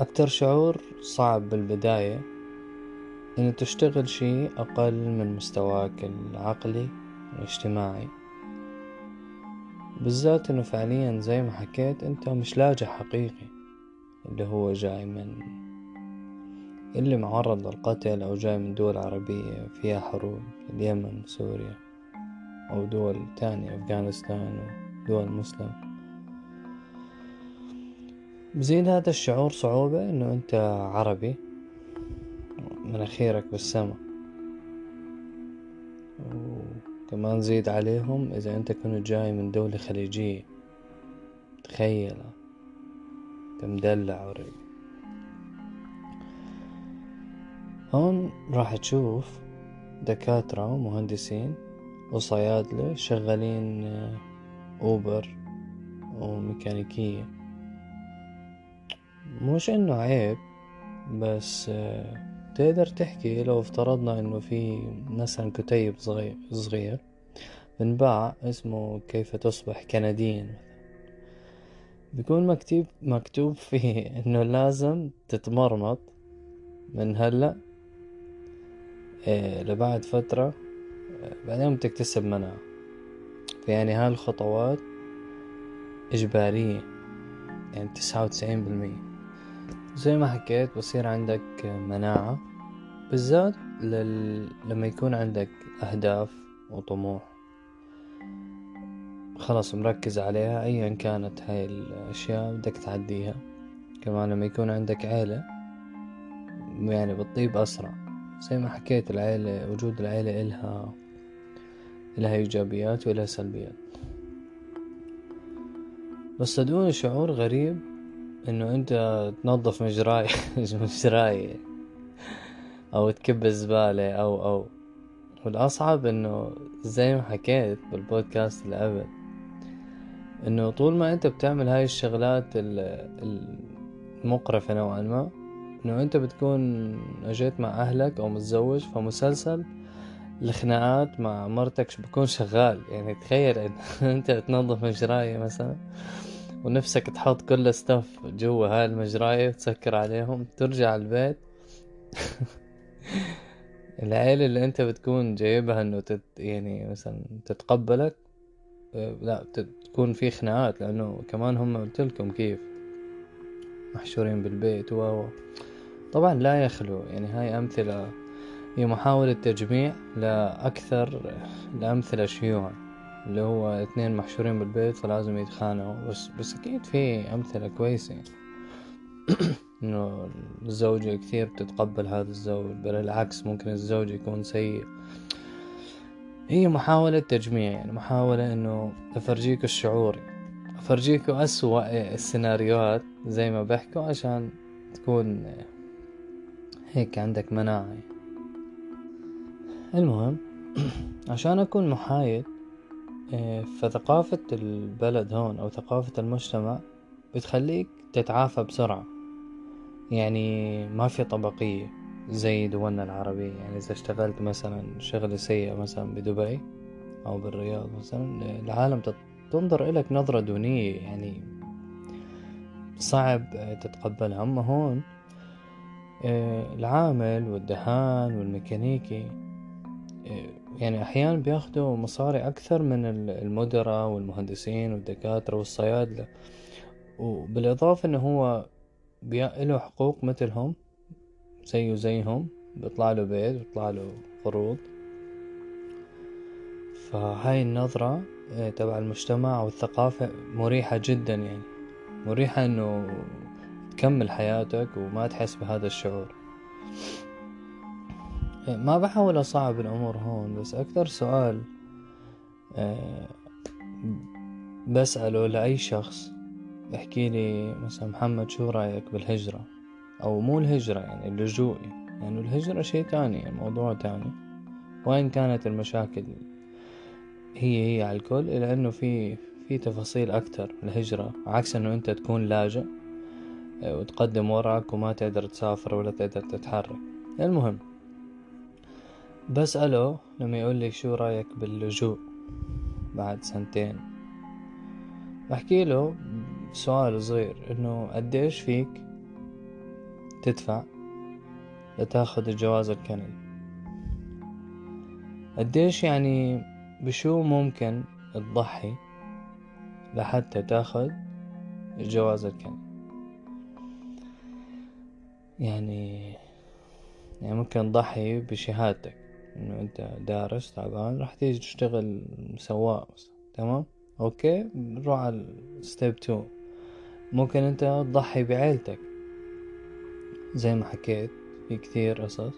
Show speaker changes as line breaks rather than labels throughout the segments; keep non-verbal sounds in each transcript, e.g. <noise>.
أكتر شعور صعب بالبداية إنه تشتغل شي أقل من مستواك العقلي والاجتماعي. بالذات إنه فعليا زي ما حكيت أنت مش لاجئ حقيقي اللي هو جاي من اللي معرض للقتل أو جاي من دول عربية فيها حروب اليمن سوريا أو دول تانية أفغانستان ودول مسلم. بزيد هذا الشعور صعوبة إنه أنت عربي. مناخيرك بالسما وكمان زيد عليهم إذا أنت كنت جاي من دولة خليجية. تخيل. أنت مدلع هون راح تشوف دكاترة ومهندسين وصيادلة شغالين أوبر وميكانيكية. مش إنه عيب بس تقدر تحكي لو افترضنا إنه في مثلا كتيب صغير صغير بنباع اسمه كيف تصبح كنديا بيكون مكتوب مكتوب فيه <laughs> إنه لازم تتمرمط من هلأ إيه لبعد فترة بعدين بتكتسب مناعة. فيعني هاي الخطوات إجبارية يعني تسعة وتسعين بالمية. زي ما حكيت بصير عندك مناعة بالذات لل... لما يكون عندك أهداف وطموح. خلاص مركز عليها أيا كانت هاي الأشياء بدك تعديها. كمان لما يكون عندك عيلة يعني بتطيب أسرع. زي ما حكيت العيلة وجود العيلة إلها إلها إيجابيات وإلها سلبيات. بس صدقوني شعور غريب إنه أنت تنظف مجراي <laughs> مجراي أو تكب الزبالة أو أو. والأصعب إنه زي ما حكيت بالبودكاست اللي قبل إنه طول ما أنت بتعمل هاي الشغلات المقرفة نوعا ما إنه أنت بتكون أجيت مع أهلك أو متزوج فمسلسل الخناقات مع مرتك بكون شغال. يعني تخيل إن <laughs> أنت تنظف مجراية مثلا. ونفسك تحط كل ستاف جوا هاي المجراية وتسكر عليهم ترجع البيت. <laughs> العيلة اللي أنت بتكون جايبها إنه تت يعني مثلا تتقبلك لا تكون في خناقات لأنه كمان هم قلتلكم كيف محشورين بالبيت و طبعا لا يخلو يعني هاي أمثلة هي محاولة تجميع لأكثر الأمثلة شيوعا. اللي هو اثنين محشورين بالبيت فلازم يتخانقوا. بس بس أكيد في أمثلة كويسة. <clears throat> إنه الزوجة كثير بتتقبل هذا الزوج بل العكس ممكن الزوج يكون سيء. هي محاولة تجميع يعني محاولة إنه أفرجيك الشعور. أفرجيكوا أسوأ السيناريوهات زي ما بحكوا عشان تكون هيك عندك مناعة. المهم <clears throat> عشان أكون محايد فثقافة البلد هون أو ثقافة المجتمع بتخليك تتعافى بسرعة. يعني ما في طبقية زي دولنا العربية. يعني إذا اشتغلت مثلا شغل سيء مثلا بدبي أو بالرياض مثلا العالم تنظر إلك نظرة دونية. يعني صعب تتقبلها أما هون آه، العامل والدهان والميكانيكي آه، يعني أحيانا بياخدوا مصاري أكثر من المدراء والمهندسين والدكاترة والصيادلة. وبالإضافة إنه هو له حقوق مثلهم زيه زيهم بيطلع له بيت بيطلع له قروض. فهاي النظرة آه، تبع المجتمع والثقافة مريحة جدا يعني. مريحة إنه تكمل حياتك وما تحس بهذا الشعور. ما بحاول أصعب الأمور هون بس أكثر سؤال آه، بسأله لأي شخص بحكي لي مثلا محمد شو رأيك بالهجرة؟ أو مو الهجرة يعني اللجوء يعني الهجرة شيء تاني موضوع تاني. وإن كانت المشاكل؟ هي هي على الكل إلا إنه في في تفاصيل أكتر الهجرة عكس إنه أنت تكون لاجئ آه، وتقدم وراك وما تقدر تسافر ولا تقدر تتحرك. المهم بسأله لما يقول لي شو رأيك باللجوء بعد سنتين؟ بحكي له سؤال صغير إنه قديش فيك تدفع لتاخذ الجواز الكندي؟ قديش يعني بشو ممكن تضحي لحتى تاخذ الجواز الكندي؟ يعني يعني ممكن تضحي بشهادتك. إنه أنت دارس تعبان راح تيجي تشتغل سواق تمام؟ okay؟ نروح على step two ممكن أنت تضحي بعيلتك. زي ما حكيت في كثير قصص.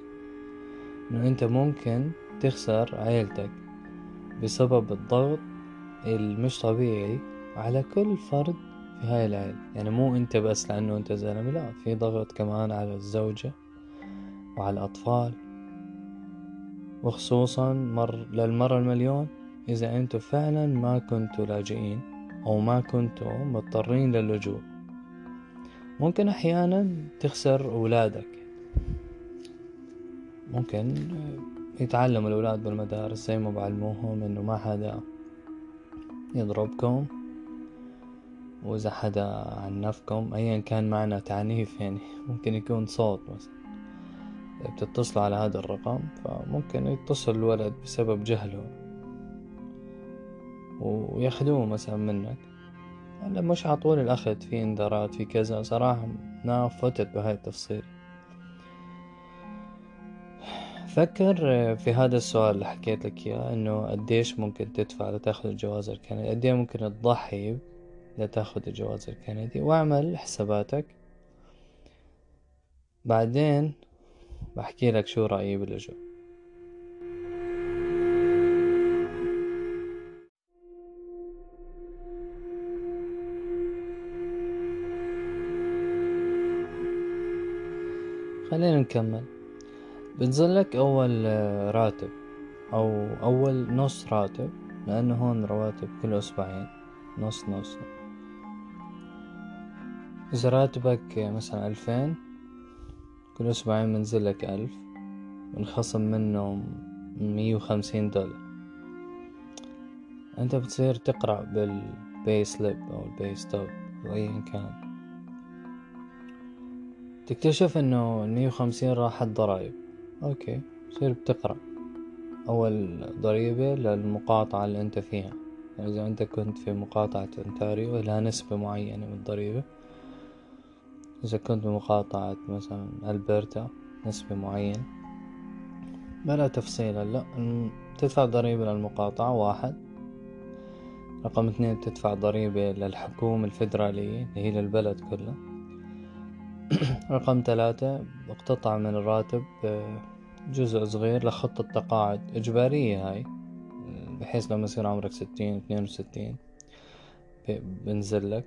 إنه أنت ممكن تخسر عيلتك بسبب الضغط المش طبيعي على كل فرد في هاي العيلة. يعني مو أنت بس لأنه أنت زلمة لا في ضغط كمان على الزوجة وعلى الأطفال. وخصوصا مر للمرة المليون إذا انتو فعلا ما كنتوا لاجئين أو ما كنتوا مضطرين للجوء ممكن أحيانا تخسر أولادك. ممكن يتعلموا الأولاد بالمدارس زي ما بعلموهم إنه ما حدا يضربكم وإذا حدا عنفكم ايا كان معنى تعنيف يعني ممكن يكون صوت مثلا. بتتصلوا على هذا الرقم فممكن يتصل الولد بسبب جهله. وياخدوه مثلا منك. هلا مش عطول الأخذ في إنذارات في كذا صراحة ما فتت بهاي التفصيل. فكر في هذا السؤال اللي حكيت لك إياه إنه قديش ممكن تدفع لتأخذ الجواز الكندي؟ قديش ممكن تضحي لتأخذ الجواز الكندي؟ واعمل حساباتك. بعدين بحكي لك شو رأيي باللجوء خلينا نكمل. بنزلك أول راتب أو أول نص راتب لأنه هون رواتب كل أسبوعين. نص نص. إذا راتبك مثلا ألفين كل أسبوعين بنزلك ألف بنخصم منه مية وخمسين دولار. أنت بتصير تقرأ بال pay slip أو ال pay stub أو أيا كان. تكتشف إنه المية وخمسين راحت ضرايب أوكي تصير بتقرأ أول ضريبة للمقاطعة اللي أنت فيها. يعني إذا أنت كنت في مقاطعة انتاريو لها نسبة معينة من الضريبة. إذا كنت بمقاطعة مثلا ألبرتا نسبة معينة بلا تفصيل هلأ تدفع ضريبة للمقاطعة واحد رقم اثنين تدفع ضريبة للحكومة الفيدرالية اللي هي للبلد كله <clears throat> رقم ثلاثة اقتطع من الراتب آه، جزء صغير لخطة تقاعد إجبارية هاي بحيث لما يصير عمرك ستين اثنين وستين بنزلك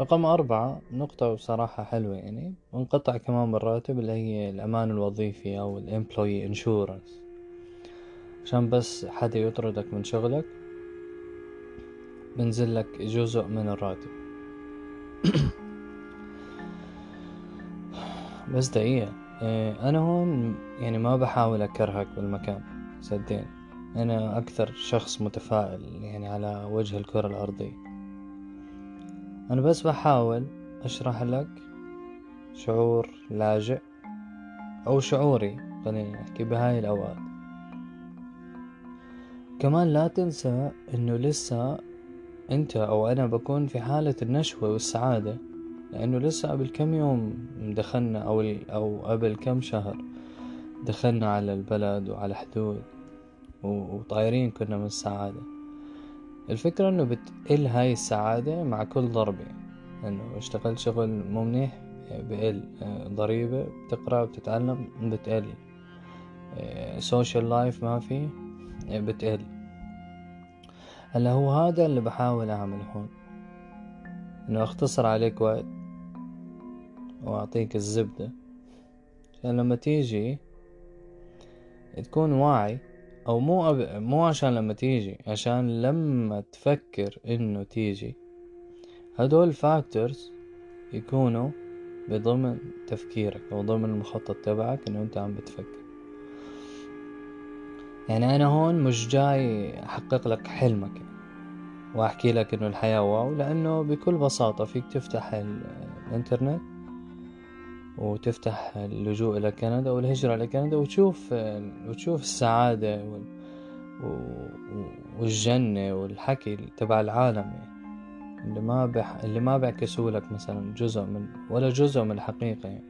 رقم أربعة نقطة بصراحة حلوة يعني انقطع كمان بالراتب اللي هي الأمان الوظيفي أو ال employment insurance عشان بس حدا يطردك من شغلك بنزلك جزء من الراتب. <coughs> بس دقيقة إيه، أنا هون يعني ما بحاول أكرهك بالمكان صدقني. أنا أكثر شخص متفائل يعني على وجه الكرة الأرضية. أنا بس بحاول أشرح لك شعور لاجئ أو شعوري خلينا نحكي بهاي الأوقات. كمان لا تنسى إنه لسه أنت أو أنا بكون في حالة النشوة والسعادة لأنه لسه قبل كم يوم دخلنا أو أو قبل كم شهر دخلنا على البلد وعلى حدود وطايرين كنا من السعادة. الفكرة إنه بتقل هاي السعادة مع كل ضربة إنه اشتغلت شغل مو منيح بقل ضريبة بتقرأ بتتعلم بتقل. social life ما في بتقل. هلأ هو هذا اللي بحاول أعمله هون إنه أختصر عليك وقت وأعطيك الزبدة. لما تيجي تكون واعي أو مو أب... مو عشان لما تيجي عشان لما تفكر إنه تيجي. هدول factors يكونوا بضمن تفكيرك أو ضمن المخطط تبعك إنه أنت عم بتفكر. يعني أنا هون مش جاي أحقق لك حلمك وأحكي لك إنه الحياة واو لأنه بكل بساطة فيك تفتح الإنترنت وتفتح اللجوء إلى كندا والهجرة إلى كندا وتشوف وتشوف السعادة والجنة والحكي تبع العالم. يعني اللي ما بح... اللي ما بيعكسوا لك مثلا جزء من ولا جزء من الحقيقة. يعني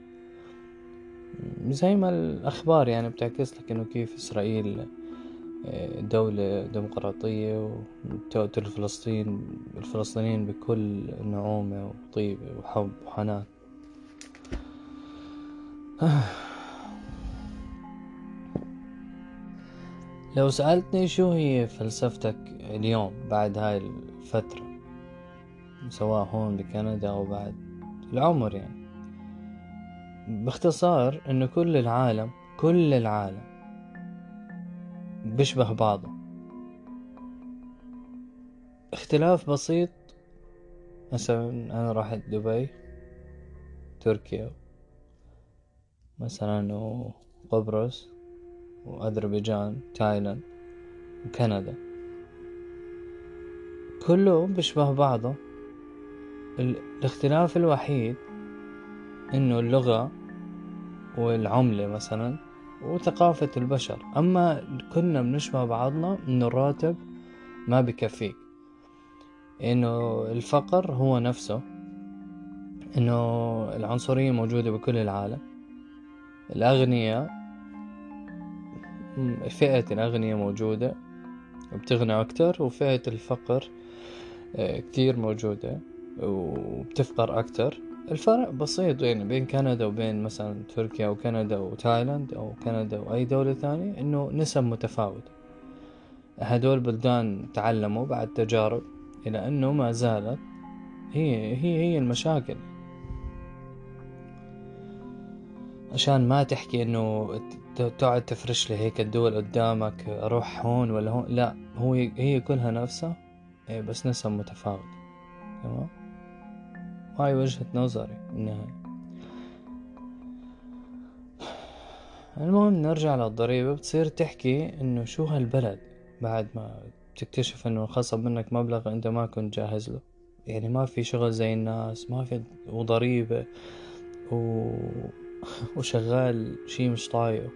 زي ما الأخبار يعني بتعكس لك إنه كيف إسرائيل دولة ديمقراطية وتقتل فلسطين الفلسطينيين بكل نعومة وطيبة وحب وحنان. <sighs> لو سألتني شو هي فلسفتك اليوم بعد هاي الفترة؟ سواء هون بكندا أو بعد العمر يعني. باختصار إنه كل العالم كل العالم بيشبه بعضه. اختلاف بسيط مثلا أنا رحت دبي تركيا مثلا وقبرص وأذربيجان تايلاند وكندا كله بيشبه بعضه الاختلاف الوحيد إنه اللغة والعملة مثلا وثقافة البشر. أما كنا بنشبه بعضنا إنه الراتب ما بكفيك إنه الفقر هو نفسه. إنه العنصرية موجودة بكل العالم. الاغنياء فئة الأغنياء موجودة وبتغنى أكتر وفئة الفقر آه، كتير موجودة وبتفقر أكتر. الفرق بسيط يعني بين كندا وبين مثلا تركيا وكندا وتايلاند أو كندا وأي دولة ثانية إنه نسب متفاوتة هدول بلدان تعلموا بعد تجارب إلى أنه ما زالت هي هي هي المشاكل. عشان ما تحكي إنه تقعد تفرش لي هيك الدول قدامك أروح هون ولا هون؟ لا هو هي كلها نفسها. إيه، بس نسب متفاوت تمام؟ هاي وجهة نظري بالنهاية. المهم نرجع للضريبة. بتصير تحكي إنه شو هالبلد بعد ما تكتشف إنه خصب منك مبلغ أنت ما كنت جاهز له. يعني ما في شغل زي الناس ما في وضريبة و... وشغال شي مش طايقه.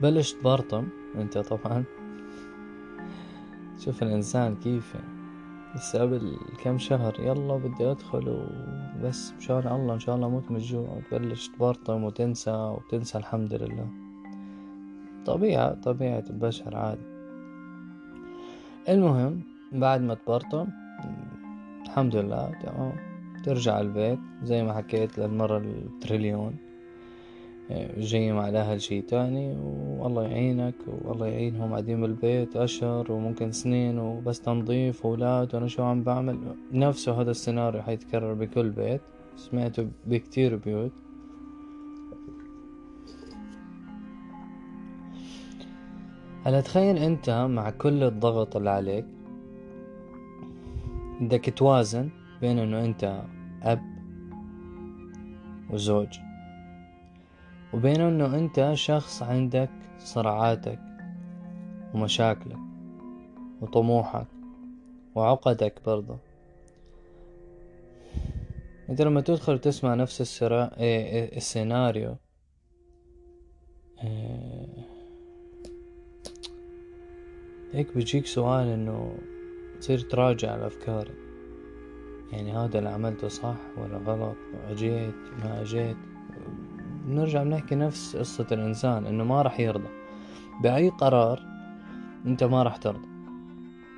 بلش تبرطم انت طبعا. شوف الإنسان كيف بس قبل كم شهر يلا بدي أدخل وبس. مشان الله إن شاء الله موت من الجوع. وتبلش تبرطم وتنسى وتنسى الحمد لله. طبيعة طبيعة البشر عادي. المهم بعد ما تبرطم الحمد لله تمام. ترجع البيت زي ما حكيت للمرة التريليون. جاي مع الأهل شي تاني والله يعينك والله يعينهم. قاعدين بالبيت أشهر وممكن سنين وبس تنظيف وأولاد وأنا شو عم بعمل؟ نفسه هذا السيناريو حيتكرر بكل بيت. سمعته بكتير بيوت. هلا تخيل أنت مع كل الضغط اللي عليك بدك توازن. بين انه انت اب وزوج وبين انه انت شخص عندك صراعاتك ومشاكلك وطموحك وعقدك برضه. انت لما تدخل تسمع نفس السرا... إيه، إيه، السيناريو إيه، هيك بيجيك سؤال إنه تصير تراجع الأفكار. يعني هذا اللي عملته صح ولا غلط؟ اجيت ما أجيت؟ بنرجع بنحكي نفس قصة الإنسان إنه ما رح يرضى. بأي قرار أنت ما رح ترضى.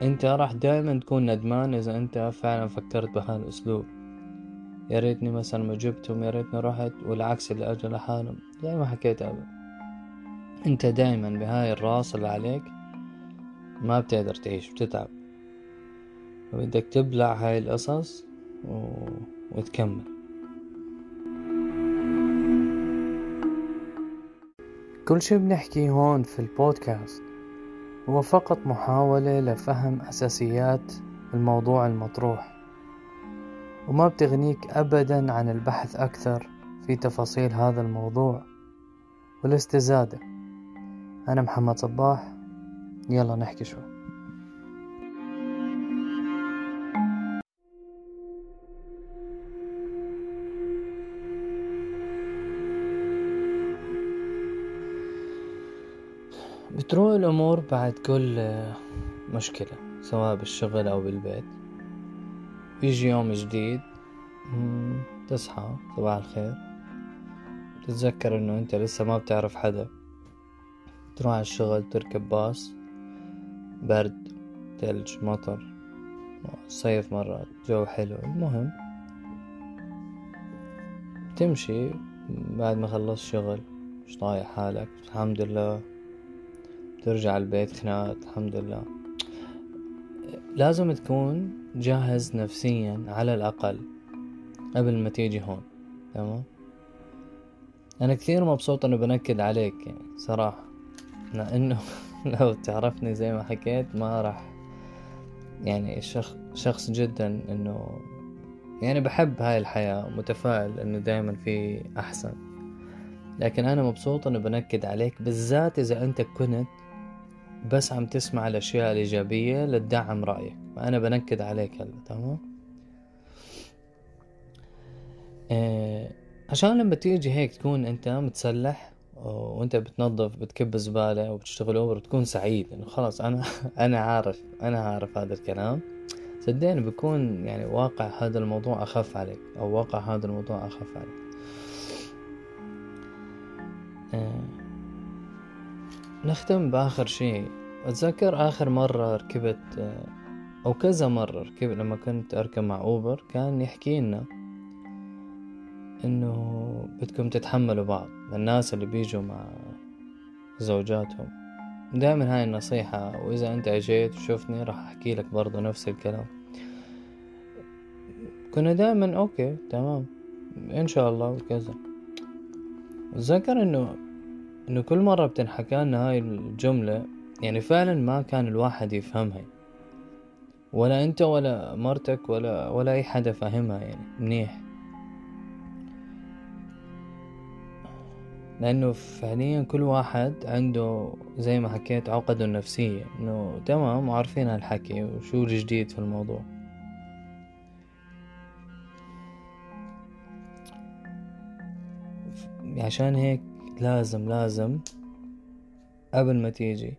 أنت راح دائما تكون ندمان إذا أنت فعلا فكرت بهالأسلوب. يا ريتني مثلا ما جبتهم يا ريتني رحت والعكس اللي أجى لحالهم. زي ما حكيت قبل. أنت دائما بهاي الراس اللي عليك ما بتقدر تعيش بتتعب. وبدك تبلع هاي القصص و... وتكمل. كل شي بنحكي هون في البودكاست هو فقط محاولة لفهم أساسيات الموضوع المطروح وما بتغنيك أبدا عن البحث أكثر في تفاصيل هذا الموضوع والاستزادة. أنا محمد صباح يلا نحكي شوي. بتروح الأمور بعد كل مشكلة سواء بالشغل أو بالبيت. بيجي يوم جديد تصحى صباح الخير. تتذكر إنه أنت لسه ما بتعرف حدا. تروح على الشغل تركب باص برد تلج مطر صيف مرات جو حلو. المهم تمشي بعد ما خلصت شغل مش طايق حالك. الحمد لله ترجع البيت خناقات الحمد لله. لازم تكون جاهز نفسيا على الأقل قبل ما تيجي هون تمام؟ أنا كثير مبسوط إنه بنكد عليك يعني صراحة. لأنه <laughs> لو تعرفني زي ما حكيت ما راح يعني شخص جدا إنه يعني بحب هاي الحياة متفائل إنه دايما في أحسن. لكن أنا مبسوط إنه بنكد عليك بالذات إذا أنت كنت بس عم تسمع الأشياء الإيجابية لتدعم رأيك. فأنا بنكد عليك هلا تمام؟ آه عشان لما تيجي هيك تكون أنت متسلح وأنت بتنظف بتكب زبالة وبتشتغل اوبر تكون سعيد. إنه خلاص أنا <laughs> أنا عارف أنا عارف هذا الكلام. صدقني بكون يعني واقع هذا الموضوع أخف عليك أو واقع هذا الموضوع أخف عليك. آه نختم بآخر شيء. أتذكر آخر مرة ركبت آه أو كذا مرة ركبت لما كنت أركب مع أوبر كان يحكي لنا إنه بدكم تتحملوا بعض الناس اللي بيجوا مع زوجاتهم. دائما هاي النصيحة وإذا أنت أجيت وشوفني راح أحكي لك برضو نفس الكلام. كنا دائما أوكي تمام إن شاء الله وكذا. أتذكر إنه إنه كل مرة بتنحكى لنا هاي الجملة يعني فعلا ما كان الواحد يفهمها. ولا أنت ولا مرتك ولا ولا أي حدا فاهمها يعني منيح. لأنه فعليا كل واحد عنده زي ما حكيت عقده النفسية إنه تمام وعارفين هالحكي وشو الجديد في الموضوع. عشان هيك لازم لازم قبل ما تيجي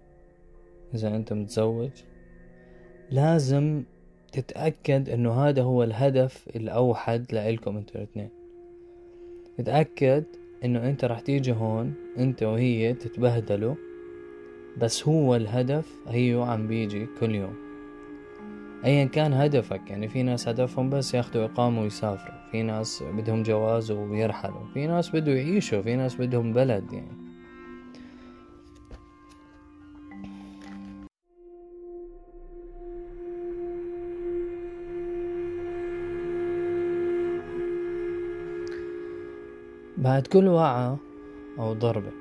إذا أنت متزوج لازم تتأكد إنه هذا هو الهدف الأوحد لإلكم أنتوا الاثنين تتأكد إنه أنت راح تيجي هون أنت وهي تتبهدلوا بس هو الهدف هي عم بيجي كل يوم. ايا كان هدفك يعني في ناس هدفهم بس ياخدوا إقامة ويسافروا في ناس بدهم جواز ويرحلوا في ناس بدو يعيشوا في ناس بدهم بلد يعني. بعد كل وعى أو ضربة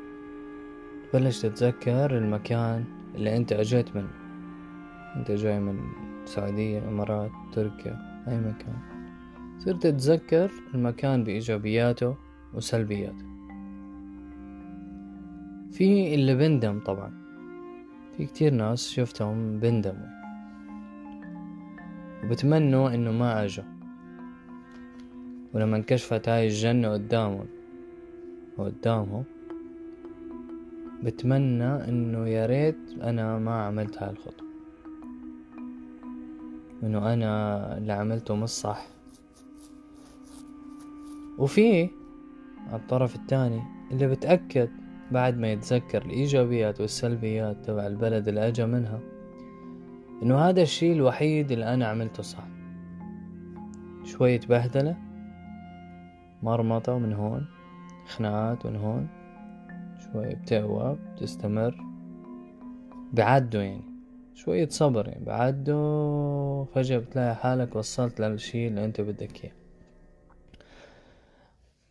تبلش تتذكر المكان اللي أنت أجيت منه. أنت جاي من السعودية الإمارات تركيا أي مكان. صرت تتذكر المكان بإيجابياته وسلبياته. في اللي بندم طبعا. في كتير ناس شفتهم بندموا. وبتمنوا إنه ما أجوا. ولما انكشفت هاي الجنة قدامهم قدامه بتمنى إنه يا ريت أنا ما عملت هاي الخطوة. إنه أنا اللي عملته مش صح. وفي الطرف الثاني اللي بتأكد بعد ما يتذكر الإيجابيات والسلبيات تبع البلد اللي أجا منها إنه هذا الشي الوحيد اللي أنا عملته صح. شوية بهدلة مرمطة من هون خناقات من هون شوي بتقوى بتستمر بعدوا يعني. شوية صبر يعني. بعدوا فجأة بتلاقي حالك وصلت للشي اللي أنت بدك إياه.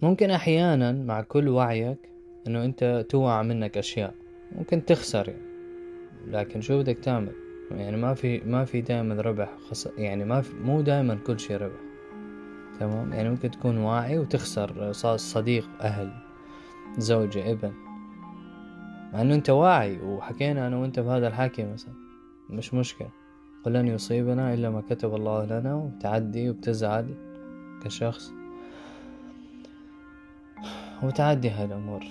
ممكن أحيانا مع كل وعيك إنه أنت توعى منك أشياء. ممكن تخسر يعني. لكن شو بدك تعمل؟ يعني ما في ما في دائما ربح خس... يعني ما في مو دائما كل شي ربح. تمام؟ يعني ممكن تكون واعي وتخسر صديق أهل زوجة ابن. مع إنه أنت واعي وحكينا أنا وأنت بهذا الحكي مثلا. مش مشكلة. قل لن يصيبنا إلا ما كتب الله لنا وتعدي وبتزعل كشخص. وتعدي هالأمور.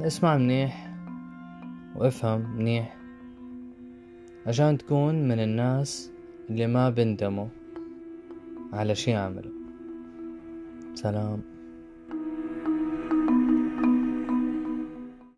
اسمع منيح وافهم منيح. عشان تكون من الناس اللي ما بندموا على شي عملوا. سلام.